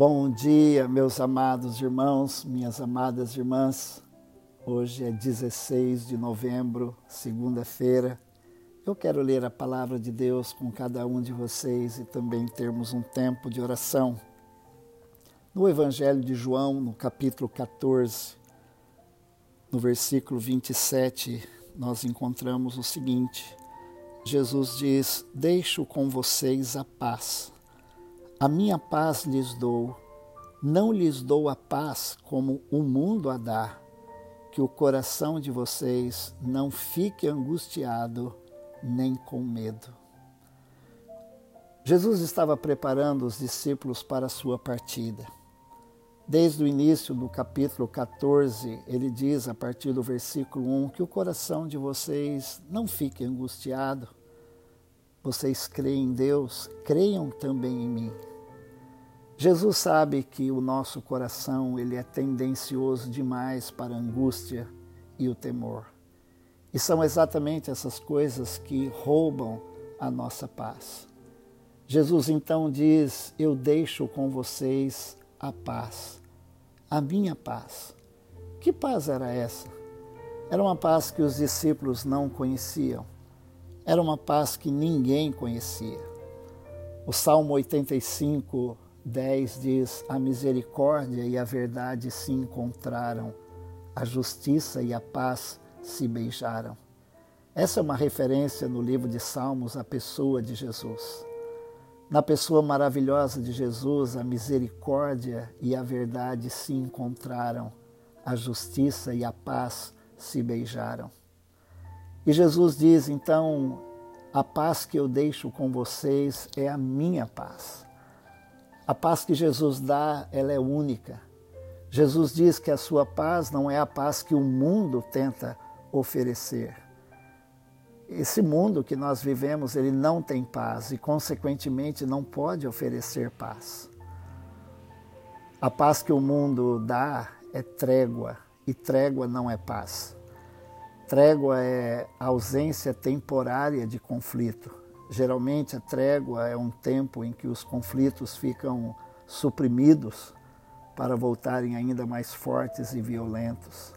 Bom dia, meus amados irmãos, minhas amadas irmãs. Hoje é 16 de novembro, segunda-feira. Eu quero ler a palavra de Deus com cada um de vocês e também termos um tempo de oração. No Evangelho de João, no capítulo 14, no versículo 27, nós encontramos o seguinte: Jesus diz: Deixo com vocês a paz. A minha paz lhes dou. Não lhes dou a paz como o mundo a dá. Que o coração de vocês não fique angustiado nem com medo. Jesus estava preparando os discípulos para a sua partida. Desde o início do capítulo 14, ele diz, a partir do versículo 1, que o coração de vocês não fique angustiado. Vocês creem em Deus, creiam também em mim. Jesus sabe que o nosso coração ele é tendencioso demais para a angústia e o temor. E são exatamente essas coisas que roubam a nossa paz. Jesus então diz: Eu deixo com vocês a paz a minha paz. Que paz era essa? Era uma paz que os discípulos não conheciam. Era uma paz que ninguém conhecia. O Salmo 85, 10 diz: A misericórdia e a verdade se encontraram, a justiça e a paz se beijaram. Essa é uma referência no livro de Salmos à pessoa de Jesus. Na pessoa maravilhosa de Jesus, a misericórdia e a verdade se encontraram, a justiça e a paz se beijaram. E Jesus diz então: A paz que eu deixo com vocês é a minha paz. A paz que Jesus dá, ela é única. Jesus diz que a sua paz não é a paz que o mundo tenta oferecer esse mundo que nós vivemos, ele não tem paz e, consequentemente, não pode oferecer paz. A paz que o mundo dá é trégua e trégua não é paz. Trégua é ausência temporária de conflito. Geralmente, a trégua é um tempo em que os conflitos ficam suprimidos para voltarem ainda mais fortes e violentos.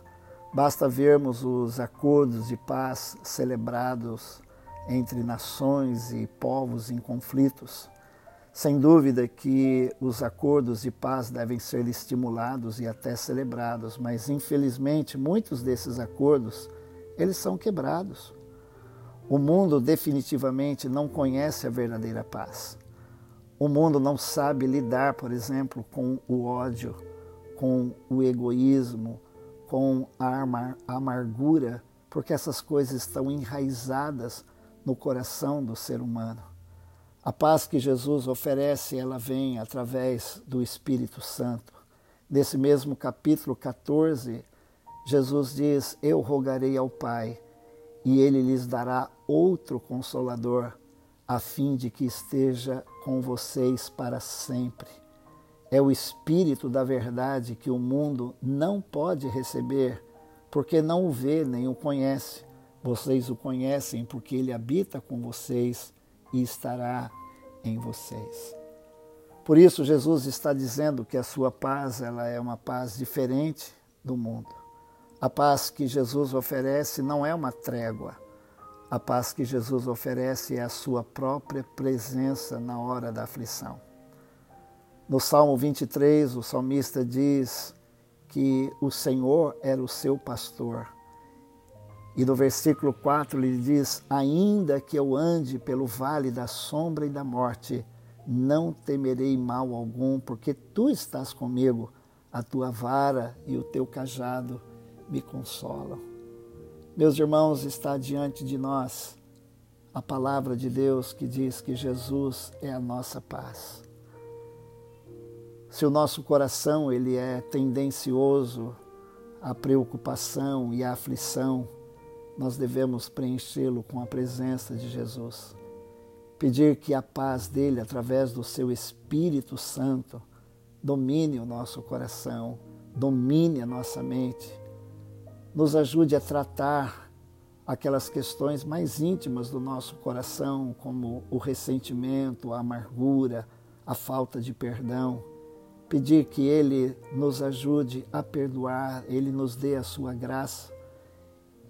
Basta vermos os acordos de paz celebrados entre nações e povos em conflitos. Sem dúvida que os acordos de paz devem ser estimulados e até celebrados, mas infelizmente muitos desses acordos eles são quebrados. O mundo definitivamente não conhece a verdadeira paz. O mundo não sabe lidar, por exemplo, com o ódio, com o egoísmo, com a amargura, porque essas coisas estão enraizadas no coração do ser humano. A paz que Jesus oferece, ela vem através do Espírito Santo. Nesse mesmo capítulo 14, Jesus diz: Eu rogarei ao Pai, e ele lhes dará outro consolador, a fim de que esteja com vocês para sempre é o Espírito da verdade que o mundo não pode receber, porque não o vê nem o conhece. Vocês o conhecem porque ele habita com vocês e estará em vocês. Por isso Jesus está dizendo que a sua paz ela é uma paz diferente do mundo. A paz que Jesus oferece não é uma trégua. A paz que Jesus oferece é a sua própria presença na hora da aflição. No Salmo 23, o salmista diz que o Senhor era o seu pastor. E no versículo 4 ele diz: Ainda que eu ande pelo vale da sombra e da morte, não temerei mal algum, porque tu estás comigo, a tua vara e o teu cajado me consolam. Meus irmãos, está diante de nós a palavra de Deus que diz que Jesus é a nossa paz. Se o nosso coração ele é tendencioso à preocupação e à aflição, nós devemos preenchê-lo com a presença de Jesus. Pedir que a paz dele, através do seu Espírito Santo, domine o nosso coração, domine a nossa mente, nos ajude a tratar aquelas questões mais íntimas do nosso coração, como o ressentimento, a amargura, a falta de perdão pedir que Ele nos ajude a perdoar, Ele nos dê a sua graça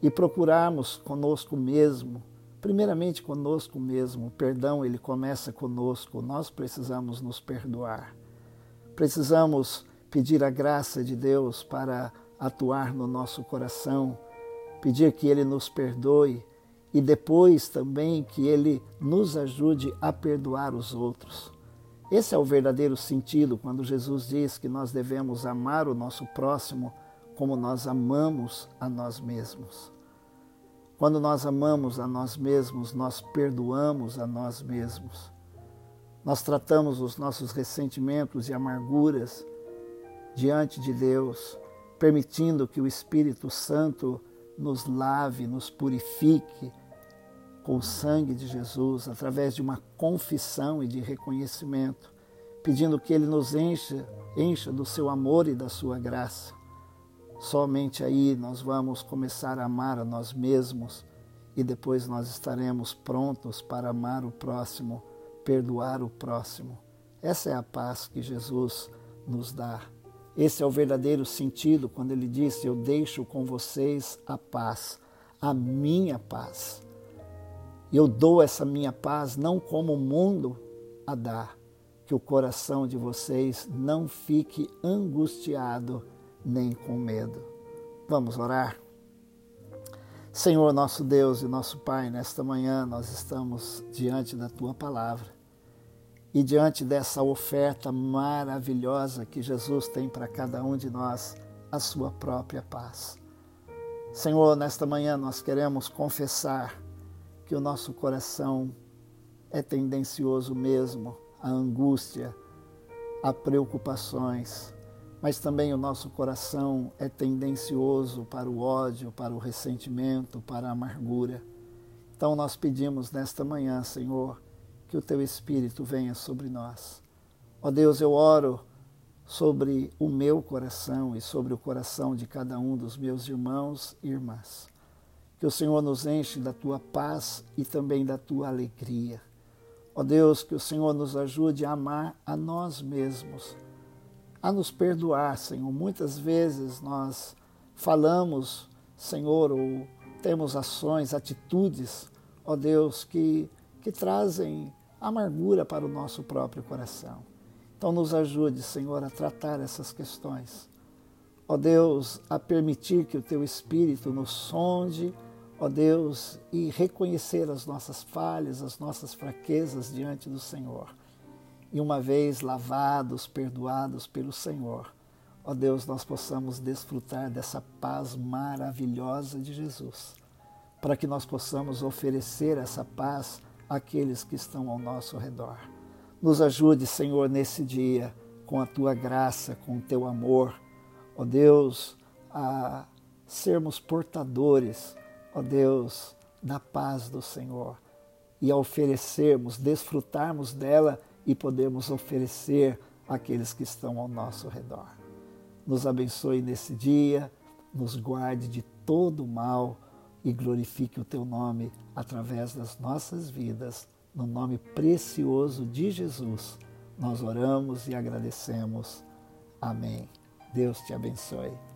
e procurarmos conosco mesmo, primeiramente conosco mesmo. O perdão, ele começa conosco. Nós precisamos nos perdoar. Precisamos pedir a graça de Deus para atuar no nosso coração, pedir que Ele nos perdoe e depois também que Ele nos ajude a perdoar os outros. Esse é o verdadeiro sentido quando Jesus diz que nós devemos amar o nosso próximo como nós amamos a nós mesmos. Quando nós amamos a nós mesmos, nós perdoamos a nós mesmos. Nós tratamos os nossos ressentimentos e amarguras diante de Deus, permitindo que o Espírito Santo nos lave, nos purifique com o sangue de Jesus, através de uma confissão e de reconhecimento, pedindo que Ele nos encha, encha do seu amor e da sua graça. Somente aí nós vamos começar a amar a nós mesmos e depois nós estaremos prontos para amar o próximo, perdoar o próximo. Essa é a paz que Jesus nos dá. Esse é o verdadeiro sentido quando ele disse: Eu deixo com vocês a paz, a minha paz. Eu dou essa minha paz não como o mundo a dá, que o coração de vocês não fique angustiado nem com medo. Vamos orar? Senhor, nosso Deus e nosso Pai, nesta manhã nós estamos diante da tua palavra e diante dessa oferta maravilhosa que Jesus tem para cada um de nós, a sua própria paz. Senhor, nesta manhã nós queremos confessar que o nosso coração é tendencioso mesmo à angústia, a preocupações, mas também o nosso coração é tendencioso para o ódio, para o ressentimento, para a amargura. Então nós pedimos nesta manhã, Senhor, que o teu Espírito venha sobre nós. Ó Deus, eu oro sobre o meu coração e sobre o coração de cada um dos meus irmãos e irmãs. Que o Senhor nos enche da tua paz e também da tua alegria. Ó Deus, que o Senhor nos ajude a amar a nós mesmos a nos perdoar, Senhor. Muitas vezes nós falamos, Senhor, ou temos ações, atitudes, ó Deus, que, que trazem amargura para o nosso próprio coração. Então, nos ajude, Senhor, a tratar essas questões. Ó Deus, a permitir que o Teu Espírito nos sonde, ó Deus, e reconhecer as nossas falhas, as nossas fraquezas diante do Senhor e uma vez lavados, perdoados pelo Senhor, ó Deus, nós possamos desfrutar dessa paz maravilhosa de Jesus, para que nós possamos oferecer essa paz àqueles que estão ao nosso redor. Nos ajude, Senhor, nesse dia, com a tua graça, com o teu amor, ó Deus, a sermos portadores, ó Deus, da paz do Senhor e a oferecermos, desfrutarmos dela e podemos oferecer àqueles que estão ao nosso redor. Nos abençoe nesse dia, nos guarde de todo mal e glorifique o teu nome através das nossas vidas. No nome precioso de Jesus, nós oramos e agradecemos. Amém. Deus te abençoe.